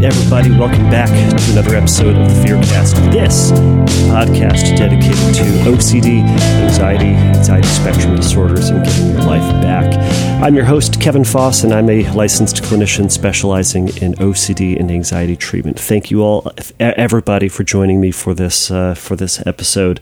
right, everybody, welcome back to another episode of the Fearcast. This podcast dedicated to OCD, anxiety, anxiety spectrum disorders, and getting your life back. I'm your host, Kevin Foss, and I'm a licensed clinician specializing in OCD and anxiety treatment. Thank you all, everybody, for joining me for this uh, for this episode.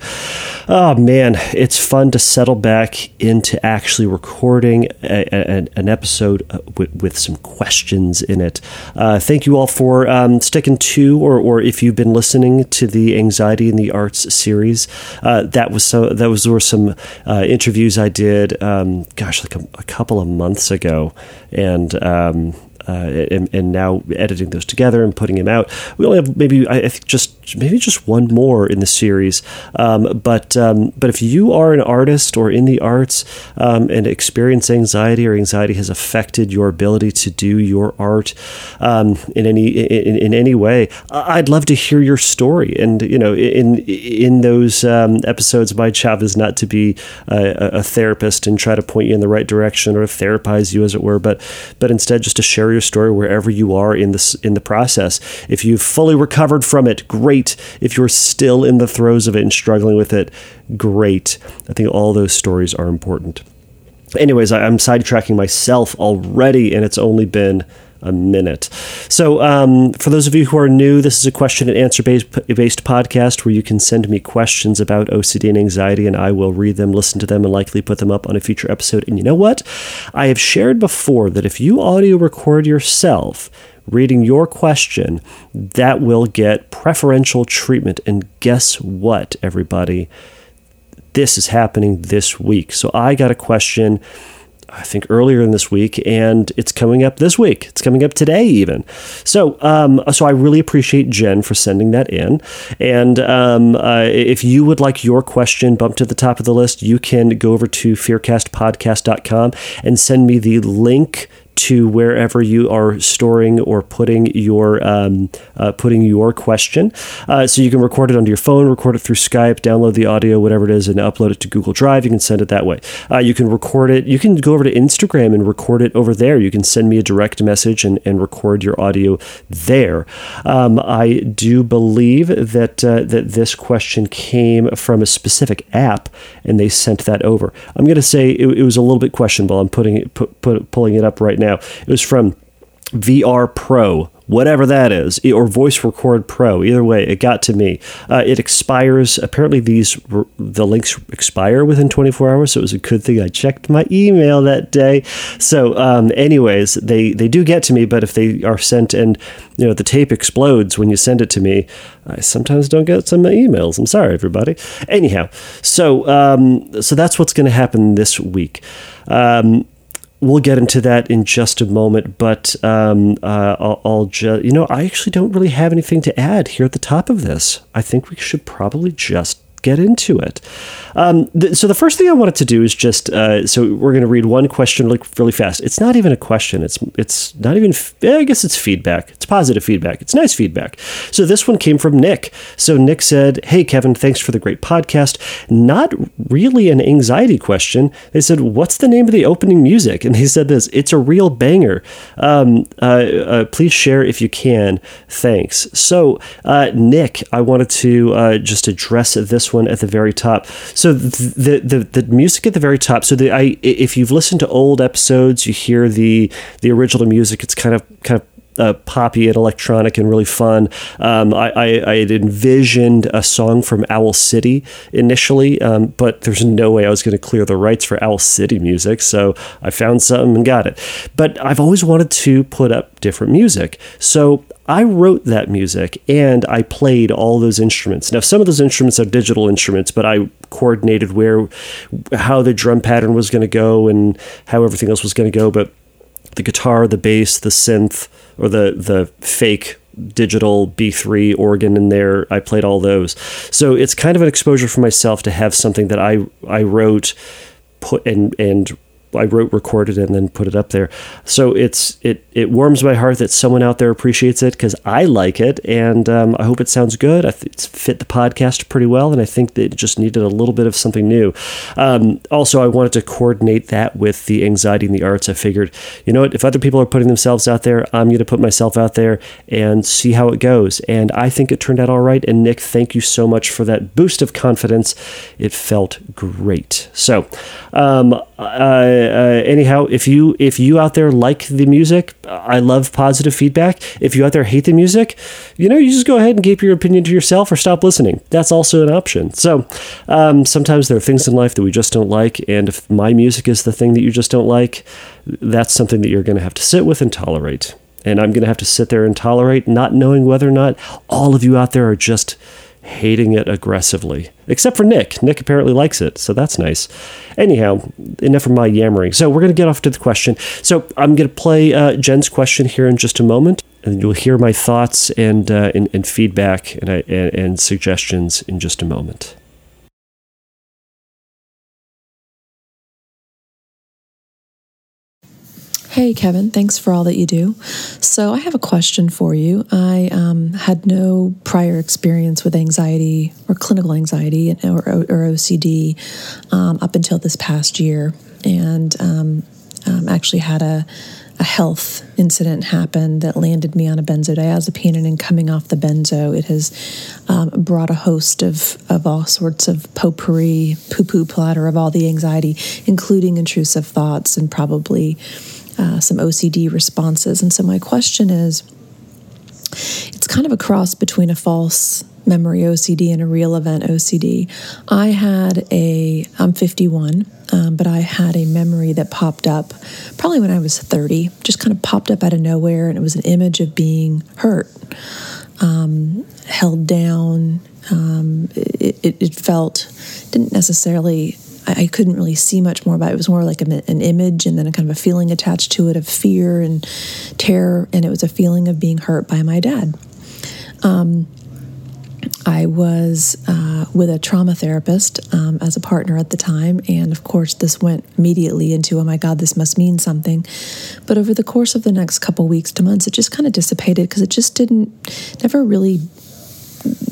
Oh man, it's fun to settle back into actually recording a, a, an episode uh, with, with, some questions in it. Uh, thank you all for um, sticking to, or, or if you've been listening to the Anxiety in the Arts series. Uh, that was so. That was were some uh, interviews I did. Um, gosh, like a, a couple of months ago, and um, and, and, now editing those together and putting them out. We only have maybe I think just maybe just one more in the series. Um, but um, but if you are an artist or in the arts um, and experience anxiety or anxiety has affected your ability to do your art um, in any in, in, any way, I'd love to hear your story. And you know, in in those um, episodes, my job is not to be a, a therapist and try to point you in the right direction or therapize you, as it were, but but instead just to share your your story wherever you are in this in the process. If you've fully recovered from it, great. If you're still in the throes of it and struggling with it, great. I think all those stories are important. Anyways, I'm sidetracking myself already, and it's only been a minute. So, um, for those of you who are new, this is a question and answer based, based podcast where you can send me questions about OCD and anxiety, and I will read them, listen to them, and likely put them up on a future episode. And you know what? I have shared before that if you audio record yourself, reading your question, that will get preferential treatment. And guess what, everybody? This is happening this week. So I got a question I think earlier in this week, and it's coming up this week. It's coming up today, even. So, um, so I really appreciate Jen for sending that in. And um, uh, if you would like your question bumped to the top of the list, you can go over to fearcastpodcast.com and send me the link to wherever you are storing or putting your um, uh, putting your question. Uh, so you can record it onto your phone, record it through Skype, download the audio, whatever it is, and upload it to Google Drive. You can send it that way. Uh, you can record it. You can go over to Instagram and record it over there. You can send me a direct message and, and record your audio there. Um, I do believe that uh, that this question came from a specific app, and they sent that over. I'm going to say it, it, was a little bit questionable. I'm putting it, put, put, pulling it up right now now. It was from VR Pro, whatever that is, or Voice Record Pro. Either way, it got to me. Uh, it expires. Apparently, these the links expire within 24 hours, so it was a good thing I checked my email that day. So, um, anyways, they they do get to me, but if they are sent and you know the tape explodes when you send it to me, I sometimes don't get some emails. I'm sorry, everybody. Anyhow, so um, so that's what's going to happen this week. Um, we'll get into that in just a moment. But um, uh, I'll, I'll just, you know, I actually don't really have anything to add here at the top of this. I think we should probably just get into it. Um, th- so the first thing I wanted to do is just uh, so we're going to read one question like really fast. It's not even a question. It's it's not even. F- I guess it's feedback. It's positive feedback. It's nice feedback. So this one came from Nick. So Nick said, "Hey Kevin, thanks for the great podcast. Not really an anxiety question. They said, what's the name of the opening music? And he said this. It's a real banger. Um, uh, uh, please share if you can. Thanks. So uh, Nick, I wanted to uh, just address this one at the very top. So the the the music at the very top. So the I if you've listened to old episodes, you hear the the original music. It's kind of kind of uh, poppy and electronic and really fun. Um, I, I, I, had envisioned a song from Owl City initially, um, but there's no way I was going to clear the rights for Owl City music, so I found something and got it. But I've always wanted to put up different music, so I wrote that music and I played all those instruments. Now, some of those instruments are digital instruments, but I coordinated where, how the drum pattern was going to go and how everything else was going to go. But the guitar, the bass, the synth, or the the fake digital B3 organ in there. I played all those. So it's kind of an exposure for myself to have something that I I wrote put and and I wrote, recorded, and then put it up there. So it's it it warms my heart that someone out there appreciates it because I like it, and um, I hope it sounds good. I th- it's fit the podcast pretty well, and I think that it just needed a little bit of something new. Um, also, I wanted to coordinate that with the anxiety in the arts. I figured, you know what, if other people are putting themselves out there, I'm going to put myself out there and see how it goes. And I think it turned out all right. And Nick, thank you so much for that boost of confidence. It felt great. So, um, uh, uh, anyhow, if you if you out there like the music, I love positive feedback. If you out there hate the music, you know, you just go ahead and keep your opinion to yourself or stop listening. That's also an option. So um, sometimes there are things in life that we just don't like, and if my music is the thing that you just don't like, that's something that you're going to have to sit with and tolerate. And I'm going to have to sit there and tolerate not knowing whether or not all of you out there are just hating it aggressively. Except for Nick. Nick apparently likes it, so that's nice. Anyhow, enough of my yammering. So we're going to get off to the question. So I'm going to play uh, Jen's question here in just a moment, and you'll hear my thoughts and uh, and, and, feedback and, and, and suggestions in just a moment. Hey, Kevin, thanks for all that you do. So, I have a question for you. I um, had no prior experience with anxiety or clinical anxiety or, or OCD um, up until this past year, and um, um, actually had a, a health incident happen that landed me on a benzodiazepine. And in coming off the benzo, it has um, brought a host of, of all sorts of potpourri, poo poo platter of all the anxiety, including intrusive thoughts and probably uh, some OCD responses. And so my question is it's kind of a cross between a false memory OCD and a real event OCD. I had a, I'm 51, um, but I had a memory that popped up probably when I was 30, just kind of popped up out of nowhere, and it was an image of being hurt, um, held down. Um, it, it, it felt, didn't necessarily I, I couldn't really see much more about it. It was more like a, an image and then a kind of a feeling attached to it of fear and terror. And it was a feeling of being hurt by my dad. Um, I was uh, with a trauma therapist um, as a partner at the time. And of course, this went immediately into, oh my God, this must mean something. But over the course of the next couple weeks to months, it just kind of dissipated because it just didn't, never really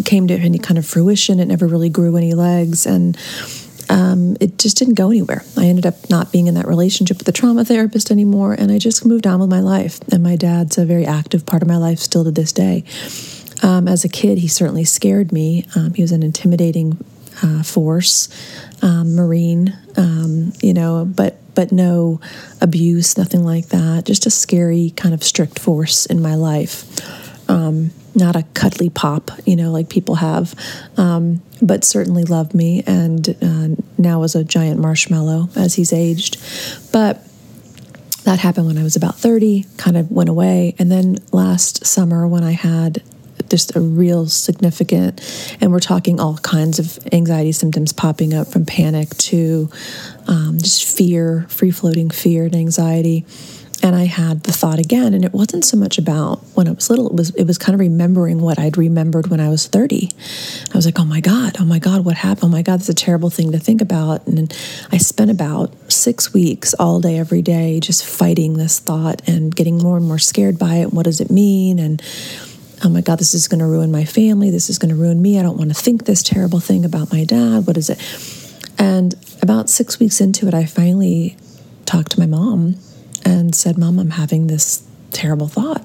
came to any kind of fruition. It never really grew any legs. And um, it just didn't go anywhere. I ended up not being in that relationship with the trauma therapist anymore, and I just moved on with my life. And my dad's a very active part of my life still to this day. Um, as a kid, he certainly scared me. Um, he was an intimidating uh, force, um, Marine, um, you know, but but no abuse, nothing like that. Just a scary kind of strict force in my life. Um, not a cuddly pop, you know, like people have, um, but certainly loved me and uh, now is a giant marshmallow as he's aged. But that happened when I was about 30, kind of went away. And then last summer, when I had just a real significant, and we're talking all kinds of anxiety symptoms popping up from panic to um, just fear, free floating fear and anxiety and I had the thought again, and it wasn't so much about when I was little. It was it was kind of remembering what I'd remembered when I was thirty. I was like, oh my god, oh my god, what happened? Oh my god, that's a terrible thing to think about. And I spent about six weeks, all day, every day, just fighting this thought and getting more and more scared by it. What does it mean? And oh my god, this is going to ruin my family. This is going to ruin me. I don't want to think this terrible thing about my dad. What is it? And about six weeks into it, I finally talked to my mom and said, Mom, I'm having this terrible thought.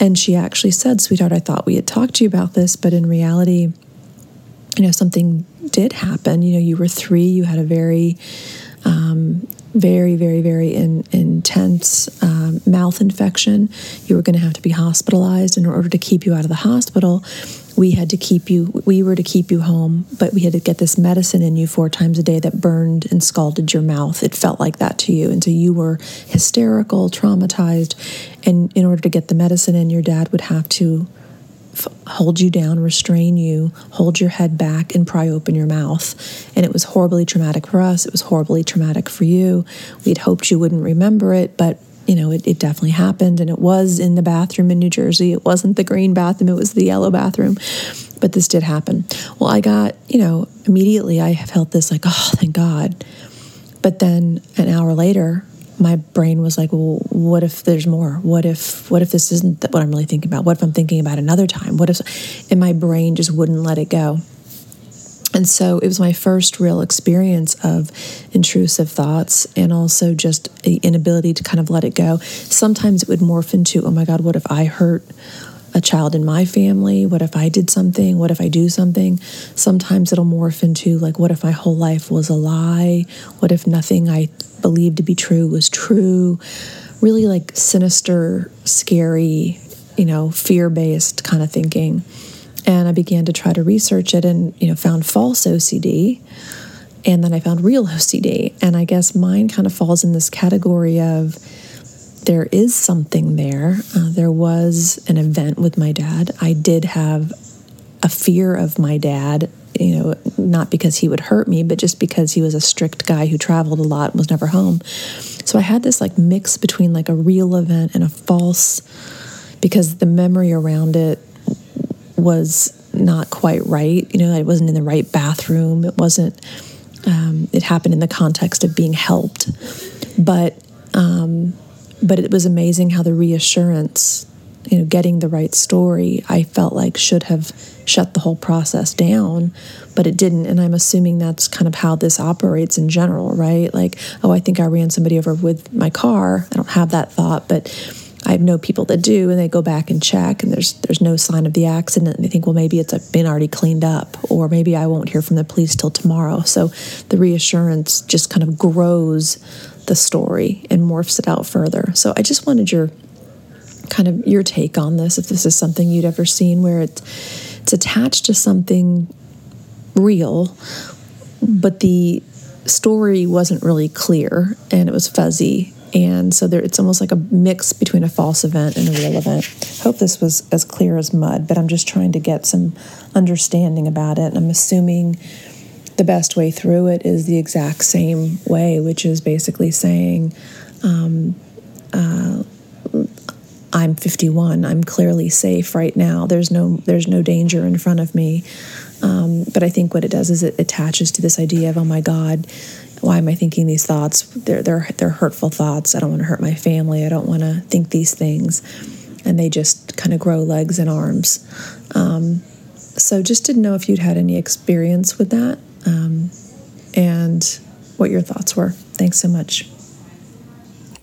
And she actually said, Sweetheart, I thought we had talked to you about this, but in reality, you know, something did happen. You know, you were three, you had a very, um, very, very, very in, intense um, mouth infection. You were going to have to be hospitalized in order to keep you out of the hospital we had to keep you we were to keep you home but we had to get this medicine in you four times a day that burned and scalded your mouth. It felt like that to you. And so you were hysterical traumatized and in order to get the medicine in your dad would have to f- hold you down restrain you hold your head back and pry open your mouth. And it was horribly traumatic for us. It was horribly traumatic for you. We'd hoped you wouldn't remember it but you know, it, it definitely happened. And it was in the bathroom in New Jersey. It wasn't the green bathroom, it was the yellow bathroom. But this did happen. Well, I got, you know, immediately I felt this like, oh, thank God. but then an hour later, my brain was like, well, what if there's more? What if what if this isn't what I'm really thinking about? What if I'm thinking about another time? What if and my brain just wouldn't let it go. And so it was my first real experience of intrusive thoughts and also just the inability to kind of let it go. Sometimes it would morph into, oh my God, what if I hurt a child in my family? What if I did something? What if I do something? Sometimes it'll morph into, like, what if my whole life was a lie? What if nothing I believed to be true was true? Really like sinister, scary, you know, fear based kind of thinking and I began to try to research it and you know found false OCD and then I found real OCD and I guess mine kind of falls in this category of there is something there. Uh, there was an event with my dad. I did have a fear of my dad you know not because he would hurt me but just because he was a strict guy who traveled a lot and was never home. So I had this like mix between like a real event and a false because the memory around it was not quite right. You know, I wasn't in the right bathroom. It wasn't. Um, it happened in the context of being helped, but um, but it was amazing how the reassurance, you know, getting the right story, I felt like should have shut the whole process down, but it didn't. And I'm assuming that's kind of how this operates in general, right? Like, oh, I think I ran somebody over with my car. I don't have that thought, but I know people that do, and they go back and check, and there's there's no sign of the accident, and they think, well, maybe it's been already cleaned up, or maybe I won't hear from the police till tomorrow. So the reassurance just kind of grows the story and morphs it out further. So I just wanted your kind of your take on this, if this is something you'd ever seen, where it's it's attached to something real, but the story wasn't really clear and it was fuzzy and so there, it's almost like a mix between a false event and a real event. Hope this was as clear as mud, but I'm just trying to get some understanding about it. And I'm assuming the best way through it is the exact same way, which is basically saying, um, uh, "I'm 51. I'm clearly safe right now. There's no there's no danger in front of me." Um, but I think what it does is it attaches to this idea of, "Oh my God." Why am I thinking these thoughts? They're they're they're hurtful thoughts. I don't want to hurt my family. I don't want to think these things, and they just kind of grow legs and arms. Um, so just didn't know if you'd had any experience with that, um, and what your thoughts were. Thanks so much.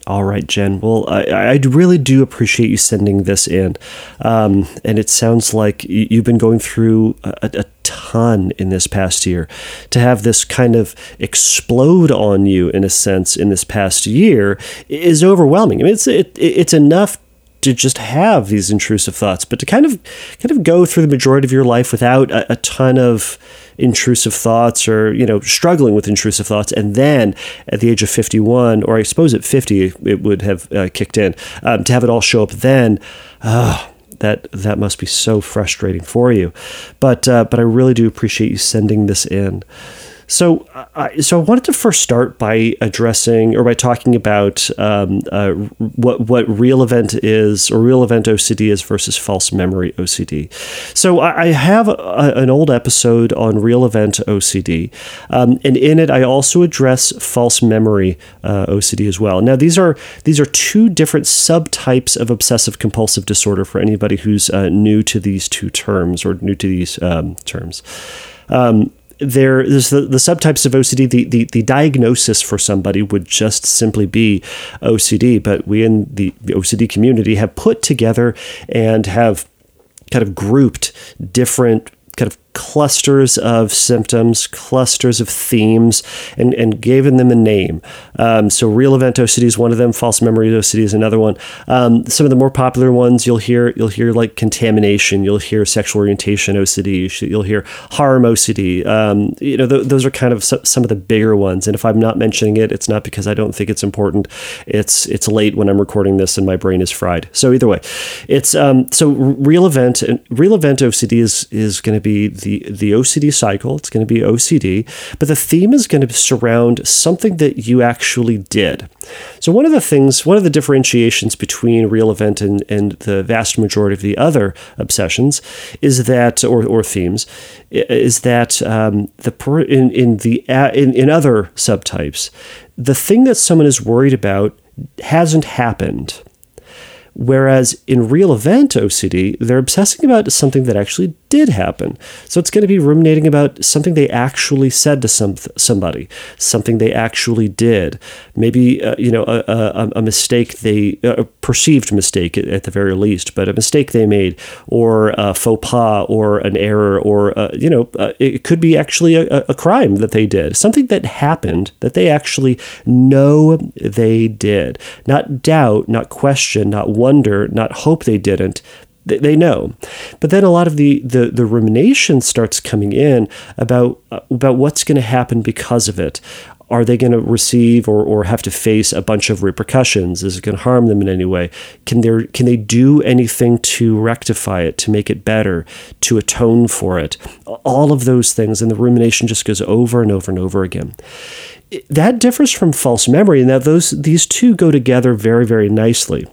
All right, Jen. Well, I, I really do appreciate you sending this in. Um, and it sounds like you've been going through a, a, ton in this past year. To have this kind of explode on you, in a sense, in this past year is overwhelming. I mean, it's, it, it's enough to just have these intrusive thoughts, but to kind of kind of go through the majority of your life without a, a ton of intrusive thoughts or you know struggling with intrusive thoughts and then at the age of 51 or i suppose at 50 it would have uh, kicked in um, to have it all show up then uh, that that must be so frustrating for you. But uh, but i really do appreciate you sending this in so, I, so I wanted to first start by addressing or by talking about um, uh, what what real event is or real event OCD is versus false memory OCD. So, I, I have a, an old episode on real event OCD, um, and in it I also address false memory uh, OCD as well. Now, these are these are two different subtypes of obsessive compulsive disorder for anybody who's uh, new to these two terms or new to these um, terms. Um, there there's the, the subtypes of OCD. The, the, the diagnosis for somebody would just simply be OCD, but we in the, the OCD community have put together and have kind of grouped different kind of clusters of symptoms, clusters of themes, and, and given them a name. Um, so, real event OCD is one of them. False memory OCD is another one. Um, some of the more popular ones you'll hear you'll hear like contamination. You'll hear sexual orientation OCD. You'll hear harm OCD. Um, you know, th- those are kind of some of the bigger ones. And if I'm not mentioning it, it's not because I don't think it's important. It's it's late when I'm recording this and my brain is fried. So either way, it's um, so real event real event OCD is is going to be the the OCD cycle. It's going to be OCD, but the theme is going to surround something that you actually did. So one of the things, one of the differentiations between real event and, and the vast majority of the other obsessions is that, or, or themes, is that um, the in in the in, in other subtypes, the thing that someone is worried about hasn't happened. Whereas in real event OCD, they're obsessing about something that actually did happen. So it's going to be ruminating about something they actually said to some somebody, something they actually did. Maybe uh, you know a, a, a, mistake they a perceived mistake at, the very least, but a mistake they made, or a faux pas, or an error, or uh, you know uh, it could be actually a, a crime that they did, something that happened that they actually know they did. Not doubt, not question, not wonder, not hope they didn't, they know. But then a lot of the, the, the rumination starts coming in about, uh, about what's going to happen because of it. Are they going to receive or, or have to face a bunch of repercussions? Is it going to harm them in any way? Can, there, can they do anything to rectify it, to make it better, to atone for it? All of those things. And the rumination just goes over and over and over again that differs from false memory and that those these two go together very very nicely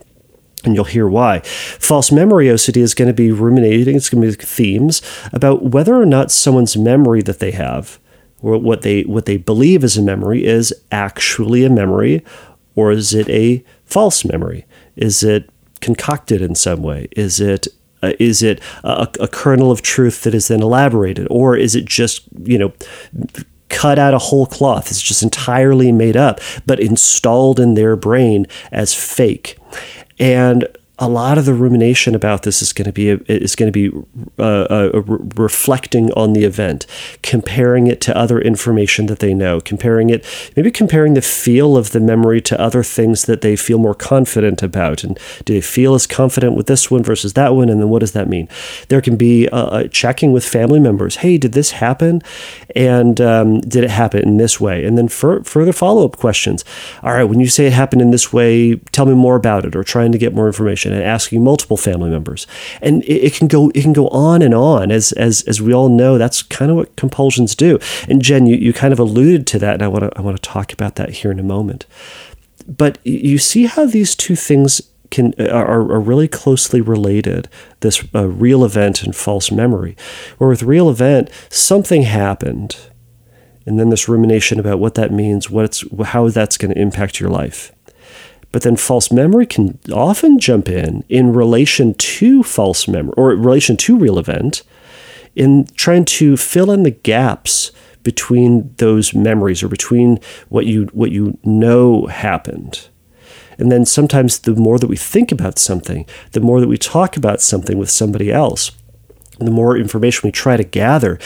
and you'll hear why. False memory OCD is going to be ruminating, it's going to be themes about whether or not someone's memory that they have, or what they what they believe is a memory, is actually a memory, or is it a false memory? Is it concocted in some way? Is it uh, is it a, a kernel of truth that is then elaborated, or is it just you know? cut out a whole cloth. It's just entirely made up, but installed in their brain as fake. And a lot of the rumination about this is going to be is going to be uh, uh, reflecting on the event, comparing it to other information that they know, comparing it, maybe comparing the feel of the memory to other things that they feel more confident about. And do they feel as confident with this one versus that one? And then what does that mean? There can be uh, uh checking with family members. Hey, did this happen? And um, did it happen in this way? And then further follow up questions. All right, when you say it happened in this way, tell me more about it, or trying to get more information and asking multiple family members. And it, it, can go it can go on and on as as as we all know that's kind of what compulsions do. And Jen, you, you kind of alluded to that, and I want to I want to talk about that here in a moment. But you see how these two things can are, are really closely related. This uh, real event and false memory, where with real event something happened, and then this rumination about what that means, what's how that's going to impact your life. But then false memory can often jump in in relation to false memory or relation to real event in trying to fill in the gaps between those memories or between what you what you know happened. And then sometimes the more that we think about something, the more that we talk about something with somebody else, the more information we try to gather,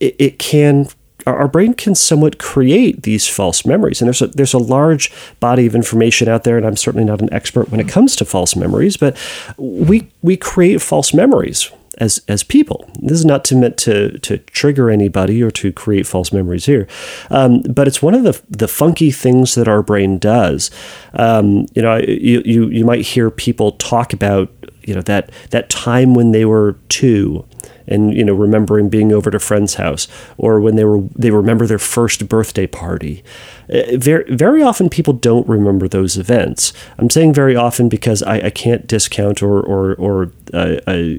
it, it can our brain can somewhat create these false memories. And there's a, there's a large body of information out there, and I'm certainly not an expert when it comes to false memories, but we, we create false memories as as people. This is not to meant to to trigger anybody or to create false memories here, um, but it's one of the the funky things that our brain does. Um, you know, you, you you might hear people talk about you know that that time when they were two and you know remembering being over a friend's house or when they were they remember their first birthday party very very often people don't remember those events. I'm saying very often because i, I can't discount or or, or uh, uh,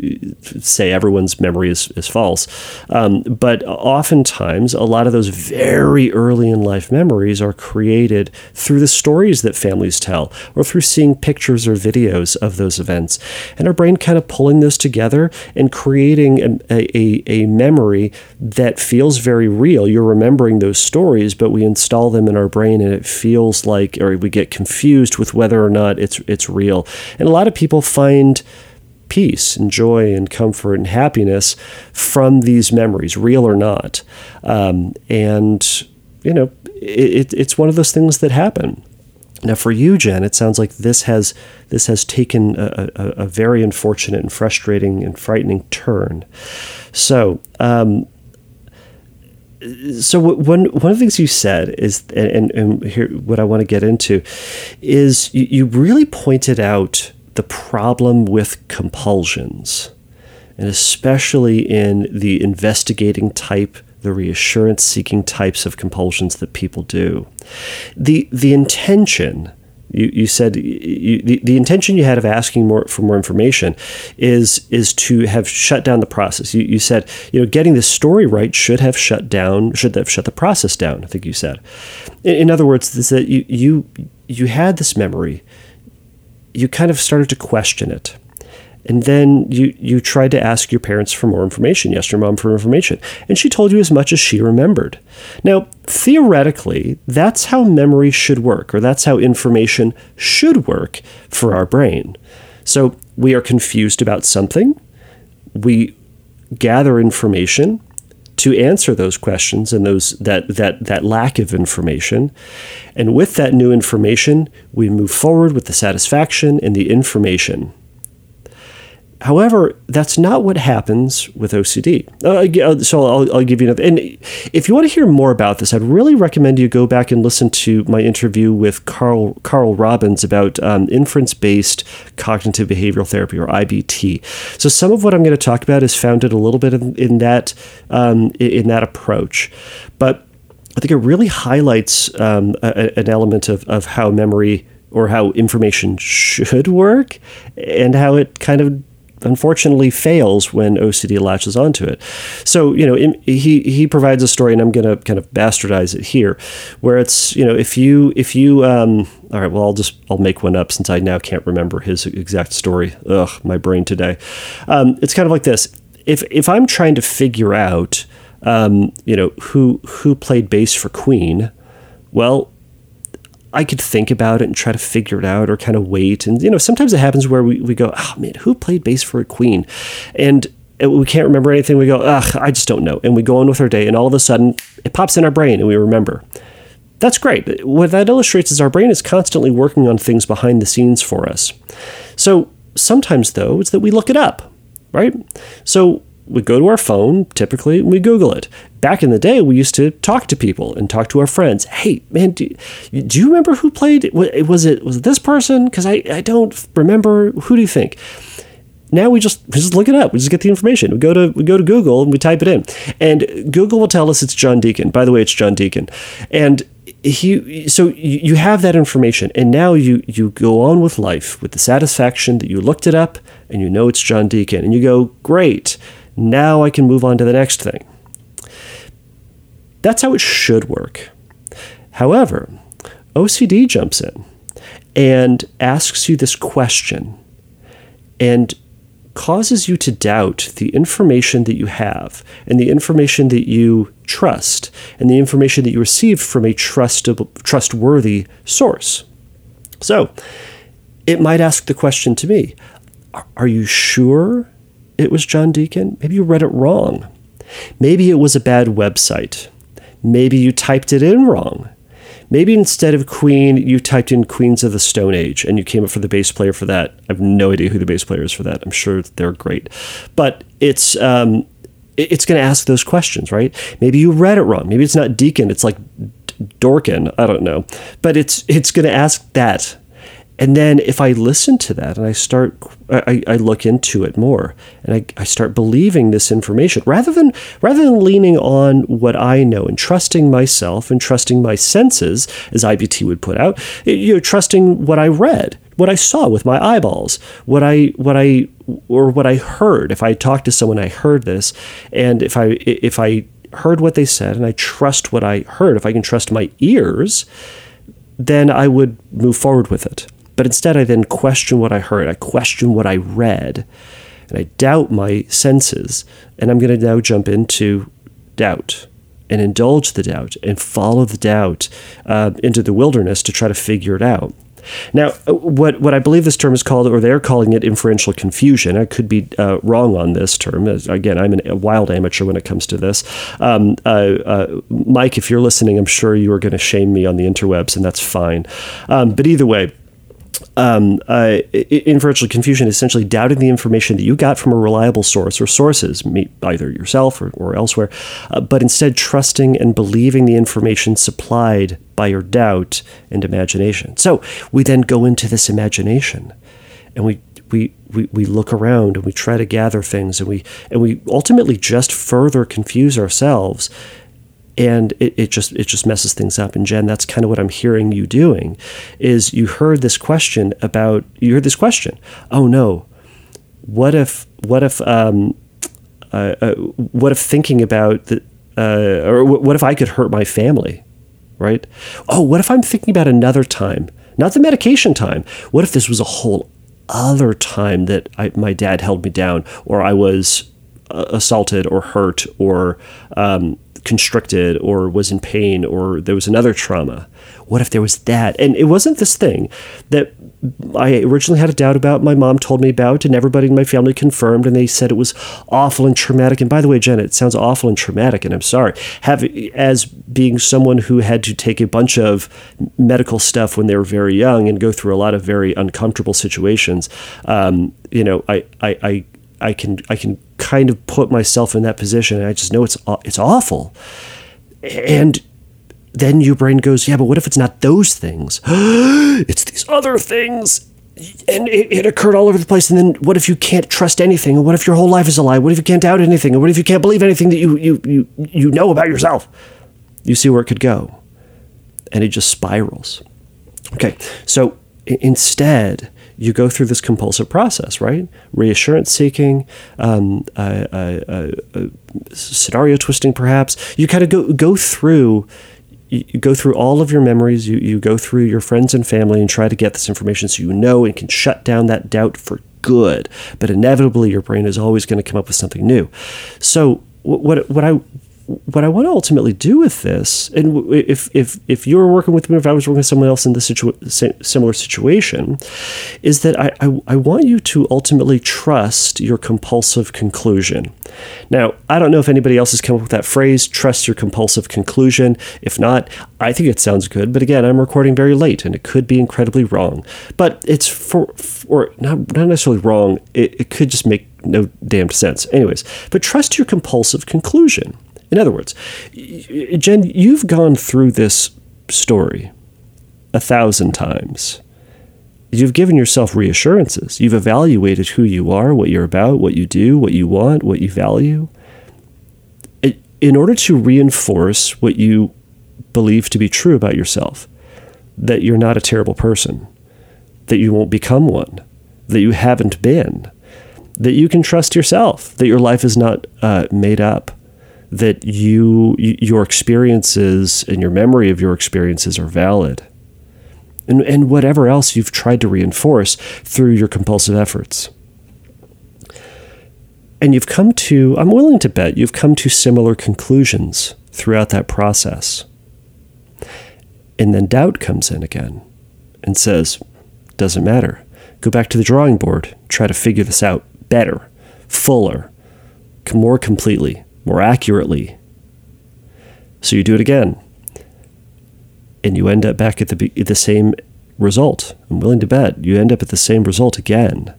say everyone's memory is, is false. Um, but oftentimes a lot of those very early in life memories are created through the stories that families tell or through seeing pictures or videos of those events. And our brain kind of pulling those together and creating a, a, a memory that feels very real. You're remembering those stories, but we install them in our brain and it feels like, or we get confused with whether or not it's, it's real. And a lot of people find peace and joy and comfort and happiness from these memories, real or not. Um, and, you know, it, it's one of those things that happen. Now, for you, Jen, it sounds like this has this has taken a, a, a very unfortunate and frustrating and frightening turn. So, um, so one one of the things you said is, and, and here what I want to get into is you, you really pointed out the problem with compulsions and especially in the investigating type, the reassurance seeking types of compulsions that people do. The, the intention you, you said you, the, the intention you had of asking more for more information is is to have shut down the process. You, you said you know getting the story right should have shut down should have shut the process down. I think you said. In, in other words, is that you you you had this memory. You kind of started to question it and then you you tried to ask your parents for more information, yes, your mom for information, and she told you as much as she remembered. Now, theoretically, that's how memory should work, or that's how information should work for our brain. So we are confused about something, we gather information to answer those questions and those that that that lack of information. And with that new information we move forward with the satisfaction and the information However, that's not what happens with OCD. Uh, uh, so I'll, I'll, give you another. And if you want to hear more about this, I'd really recommend you go back and listen to my interview with Carl Carl Robbins about um, inference-based cognitive behavioral therapy, or IBT. So some of what I'm going to talk about is founded a little bit in, in that um, in that approach, but I think it really highlights um, a, an element of, of how memory or how information should work and how it kind of unfortunately fails when OCD latches onto it. So, you know, he he provides a story, and I'm going to kind of bastardize it here, where it's you know if you if you um, all right, well I'll just I'll make one up since I now can't remember his exact story. Ugh, my brain today. Um, it's kind of like this: if if I'm trying to figure out um, you know who who played bass for Queen, well I could think about it and try to figure it out or kind of wait. And, you know, sometimes it happens where we, we go, oh man, who played bass for a queen? And we can't remember anything. We go, ugh, I just don't know. And we go on with our day, and all of a sudden it pops in our brain and we remember. That's great. What that illustrates is our brain is constantly working on things behind the scenes for us. So sometimes, though, it's that we look it up, right? So we go to our phone, typically, and we Google it. Back in the day, we used to talk to people and talk to our friends. Hey, man, do, do you remember who played? Was it was it this person? Because I, I don't remember. Who do you think? Now we just we just look it up. We just get the information. We go to we go to Google and we type it in, and Google will tell us it's John Deacon. By the way, it's John Deacon, and he so you have that information and now you you go on with life with the satisfaction that you looked it up and you know it's John Deacon and you go great now I can move on to the next thing. That's how it should work. However, OCD jumps in and asks you this question and causes you to doubt the information that you have and the information that you trust and the information that you received from a trustable, trustworthy source. So, it might ask the question to me Are you sure it was John Deacon. Maybe you read it wrong. Maybe it was a bad website. Maybe you typed it in wrong. Maybe instead of Queen, you typed in Queens of the Stone Age and you came up for the bass player for that. I have no idea who the bass player is for that. I'm sure they're great. But it's um, it's going to ask those questions, right? Maybe you read it wrong. Maybe it's not Deacon, it's like Dorkin. I don't know. But it's it's going to ask that and then if I listen to that and I start, I, I look into it more and I, I start believing this information rather than rather than leaning on what I know and trusting myself and trusting my senses, as IBT would put out, you know, trusting what I read, what I saw with my eyeballs, what I what I or what I heard. If I talked to someone, I heard this, and if I if I heard what they said and I trust what I heard, if I can trust my ears, then I would move forward with it. But instead, I then question what I heard, I question what I read, and I doubt my senses. And I'm going to now jump into doubt and indulge the doubt and follow the doubt uh, into the wilderness to try to figure it out. Now, uh, what what I believe this term is called, or they're calling it inferential confusion. I could be uh, wrong on this term. Again, I'm a wild amateur when it comes to this. Um, uh, uh, Mike, if you're listening, I'm sure you are going to shame me on the interwebs, and that's fine. Um, but either way, um, uh, inferential confusion essentially doubting the information that you got from a reliable source or sources, either yourself or, or elsewhere, uh, but instead trusting and believing the information supplied by your doubt and imagination. So we then go into this imagination and we, we, we, we look around and we try to gather things and we and we ultimately just further confuse ourselves and it, it just it just messes things up. And jen that's kind of what i'm hearing you doing is you heard this question about you heard this question oh no what if what if um, uh, uh, what if thinking about the uh, or what if i could hurt my family? Right? Oh what if i'm thinking about another time not the medication time what if this was a whole other time that I, my dad held me down or i was assaulted or hurt or um, constricted or was in pain or there was another trauma? What if there was that? And it wasn't this thing that I originally had a doubt about. My mom told me about, and everybody in my family confirmed, and they said it was awful and traumatic. And by the way, Jen, it sounds awful and traumatic, and I'm sorry. Have as being someone who had to take a bunch of medical stuff when they were very young and go through a lot of very uncomfortable situations. Um, you know, I, I, I I can I can kind of put myself in that position, and I just know it's uh, it's awful. And then your brain goes, yeah, but what if it's not those things? it's these other things. And it, it, occurred all over the place. And then what if you can't trust anything? And what if your whole life is a lie? What if you can't doubt anything? And what if you can't believe anything that you, you, you, you know about yourself? You see where it could go. And it just spirals. Okay, so instead, you go through this compulsive process, right? Reassurance seeking, um, uh, uh, uh, scenario twisting, perhaps. You kind of go go through. You go through all of your memories. You, you go through your friends and family and try to get this information so you know and can shut down that doubt for good. But inevitably, your brain is always going to come up with something new. So, what what I what I want to ultimately do with this, and if if if you were working with me, if I was working with someone else in this situa- similar situation, is that I, I, I want you to ultimately trust your compulsive conclusion. Now, I don't know if anybody else has come up with that phrase, "trust your compulsive conclusion." If not, I think it sounds good. But again, I'm recording very late, and it could be incredibly wrong. But it's for, or not not necessarily wrong. It, it could just make no damned sense. Anyways, but trust your compulsive conclusion. In other words, Jen, you've gone through this story a thousand times. You've given yourself reassurances. You've evaluated who you are, what you're about, what you do, what you want, what you value. In order to reinforce what you believe to be true about yourself, that you're not a terrible person, that you won't become one, that you haven't been, that you can trust yourself, that your life is not uh, made up, that you your experiences and your memory of your experiences are valid. And, and whatever else you've tried to reinforce through your compulsive efforts. And you've come to i'm willing to bet you've come to similar conclusions throughout that process. And then doubt comes in again and says doesn't matter. Go back to the drawing board. Try to figure this out better fuller more completely more accurately. So you do it again. And you end up back at the, the same result. I'm willing to bet you end up at the same result again.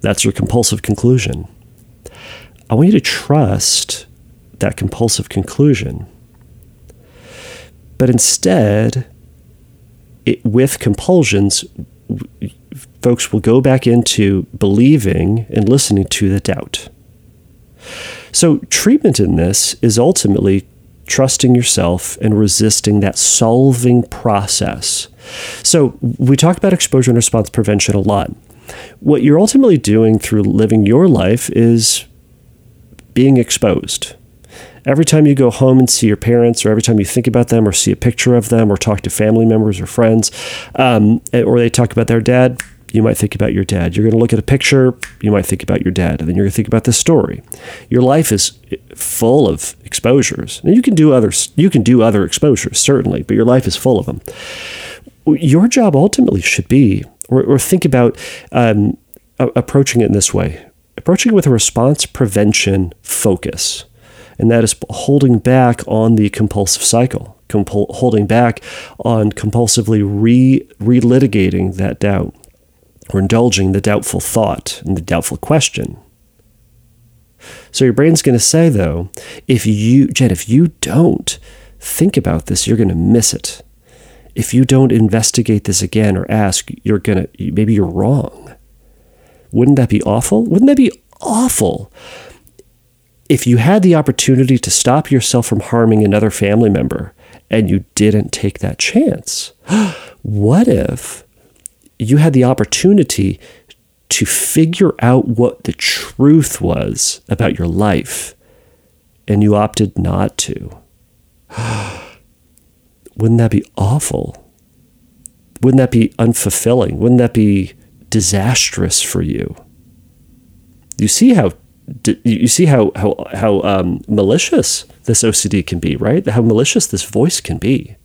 That's your compulsive conclusion. I want you to trust that compulsive conclusion. But instead, it, with compulsions, folks will go back into believing and listening to the doubt. So, treatment in this is ultimately trusting yourself and resisting that solving process. So, we talk about exposure and response prevention a lot. What you're ultimately doing through living your life is being exposed. Every time you go home and see your parents, or every time you think about them, or see a picture of them, or talk to family members or friends, um, or they talk about their dad, you might think about your dad. You're going to look at a picture, you might think about your dad, and then you're going to think about the story. Your life is full of exposures. And you can do other you can do other exposures certainly, but your life is full of them. Your job ultimately should be, or, or think about um, approaching it in this way: approaching it with a response prevention focus, and that is holding back on the compulsive cycle, holding back on compulsively re relitigating that doubt or indulging the doubtful thought and the doubtful question. So your brain's going to say, though, if you, Jen, if you don't think about this, you're going to miss it. If you don't investigate this again or ask, you're going to, maybe you're wrong. Wouldn't that be awful? Wouldn't that be awful? If you had the opportunity to stop yourself from harming another family member and you didn't take that chance, what if you had the opportunity to figure out what the truth was about your life and you opted not to? Wouldn't that be awful? Wouldn't that be unfulfilling? Wouldn't that be disastrous for you? You see how you see how how how um, malicious this OCD can be, right? How malicious this voice can be,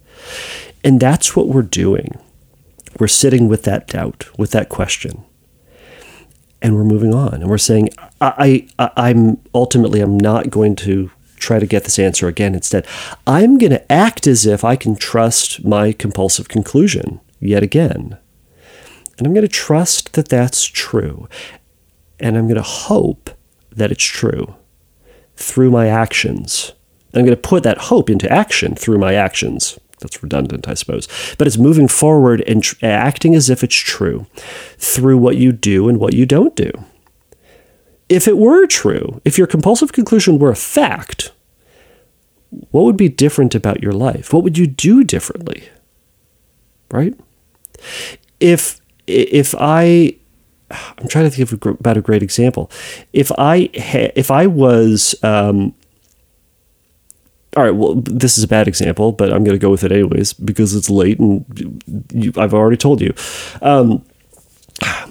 and that's what we're doing. We're sitting with that doubt, with that question, and we're moving on, and we're saying, I, I I'm ultimately I'm not going to try to get this answer again. Instead, I'm going to act as if I can trust my compulsive conclusion yet again. And I'm going to trust that that's true. And I'm going to hope that it's true through my actions. I'm going to put that hope into action through my actions. That's redundant, I suppose. But it's moving forward and tr- acting as if it's true through what you do and what you don't do if it were true, if your compulsive conclusion were a fact, what would be different about your life? What would you do differently? Right? If if I I'm trying to think of about a great example. If I ha, if I was um, all right, well, this is a bad example, but I'm going to go with it anyways because it's late and you, I've already told you. Um,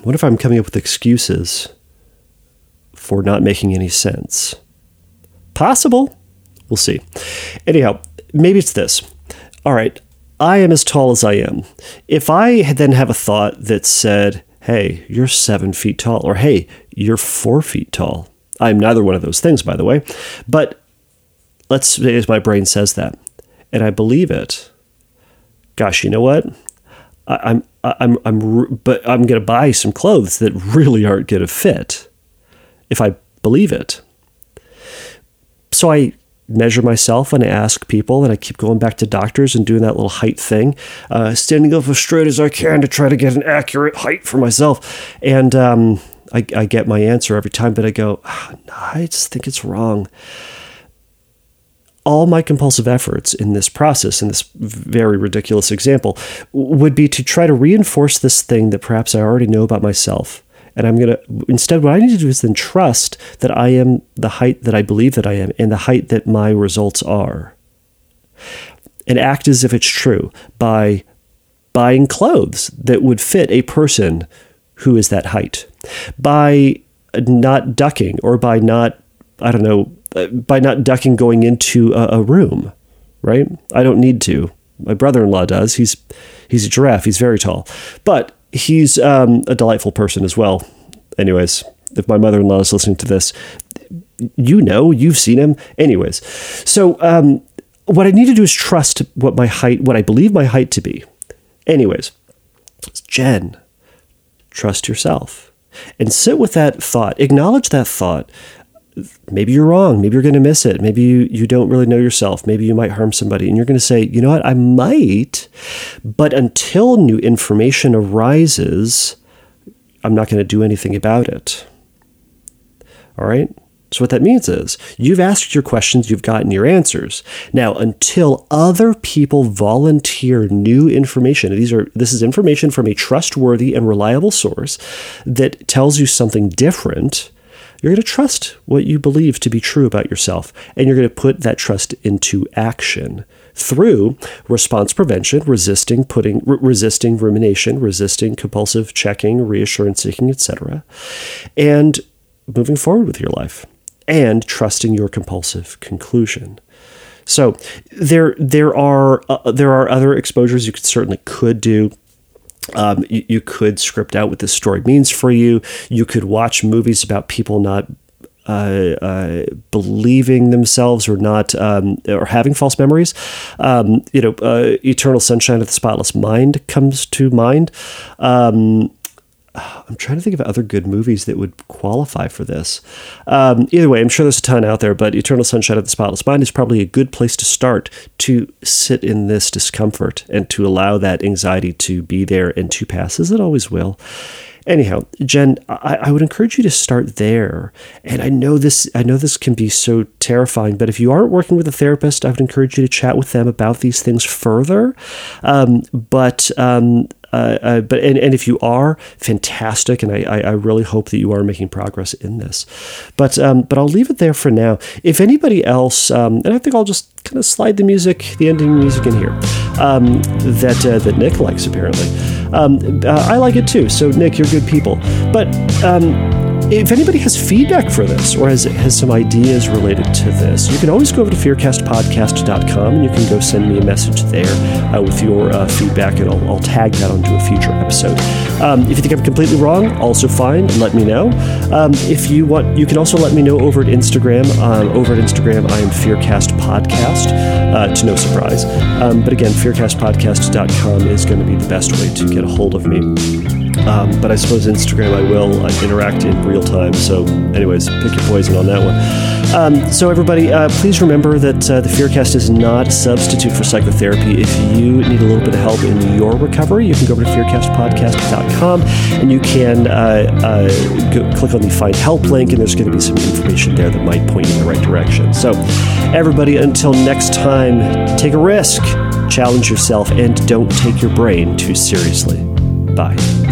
what if I'm coming up with excuses for not making any sense. Possible. We'll see. Anyhow, maybe it's this. All right, I am as tall as I am. If I then have a thought that said, hey, you're seven feet tall, or hey, you're four feet tall. I'm neither one of those things, by the way. But let's say my brain says that, and I believe it. Gosh, you know what? I, I'm I'm I'm but I'm going to buy some clothes that really aren't going to fit if I believe it. So I measure myself and I ask people, and I keep going back to doctors and doing that little height thing, uh, standing up as straight as I can to try to get an accurate height for myself. And um, I, I, get my answer every time, but I go, oh, no, I just think it's wrong. All my compulsive efforts in this process, in this very ridiculous example, would be to try to reinforce this thing that perhaps I already know about myself and I'm going to, instead, what I need to do is then trust that I am the height that I believe that I am and the height that my results are. And act as if it's true by buying clothes that would fit a person who is that height, by not ducking or by not, I don't know, by not ducking going into a, a room, right? I don't need to. My brother in law does. He's he's a giraffe. He's very tall, but he's um, a delightful person as well. Anyways, if my mother in law is listening to this, you know, you've seen him. Anyways, so um, what I need to do is trust what my height, what I believe my height to be. Anyways, Jen, trust yourself and sit with that thought, acknowledge that thought. Maybe you're wrong. Maybe you're going to miss it. Maybe you, you don't really know yourself. Maybe you might harm somebody. And you're going to say, you know what, I might, but until new information arises, I'm not going to do anything about it. All right? So, what that means is you've asked your questions, you've gotten your answers. Now, until other people volunteer new information, these are this is information from a trustworthy and reliable source that tells you something different. You're going to trust what you believe to be true about yourself, and you're going to put that trust into action through response prevention, resisting putting re- resisting rumination, resisting compulsive checking, reassurance seeking, etc. And moving forward with your life and trusting your compulsive conclusion. So there there are uh, there are other exposures you could certainly could do. Um, you, you, could script out what this story means for you. You could watch movies about people not uh, uh, believing themselves or not um, or having false memories. Um, you know, uh, Eternal Sunshine of the Spotless Mind comes to mind. Um, I'm trying to think of other good movies that would qualify for this. Um, either way, I'm sure there's a ton out there, but Eternal Sunshine of the Spotless Mind is probably a good place to start to sit in this discomfort and to allow that anxiety to be there and to pass, as it always will anyhow, Jen, I, I, would encourage you to start there. And I know this, I know this can be so terrifying, but if you aren't working with a therapist, I would encourage you to chat with them about these things further. Um, but um, uh, uh, but and, and if you are fantastic, and I, I really hope that you are making progress in this. But um, but I'll leave it there for now. If anybody else, um, and I think I'll just kind of slide the music, the ending music in here um, that uh, that Nick likes apparently. Um, uh, I like it too. So Nick, you're good people. But um, if anybody has feedback for this or has, has some ideas related to this, you can always go over to fearcastpodcast.com and you can go send me a message there uh, with your uh, feedback, and I'll, I'll, tag that onto a future episode. Um, if you think I'm completely wrong, also fine, let me know. Um, if you want, you can also let me know over at Instagram. Um, over at Instagram, I am Fearcast Podcast, uh, to no surprise. Um, but again, fearcastpodcast.com is going to be the best way to get a hold of me. Um, but I suppose Instagram I will uh, interact in real time. So, anyways, pick your poison on that one. Um, so, everybody, uh, please remember that uh, the Fearcast is not a substitute for psychotherapy. If you need a little bit of help in your recovery, you can go over to fearcastpodcast.com and you can uh, uh, go, click on the Find Help link, and there's going to be some information there that might point you in the right direction. So, everybody, until next time, take a risk, challenge yourself, and don't take your brain too seriously. Bye.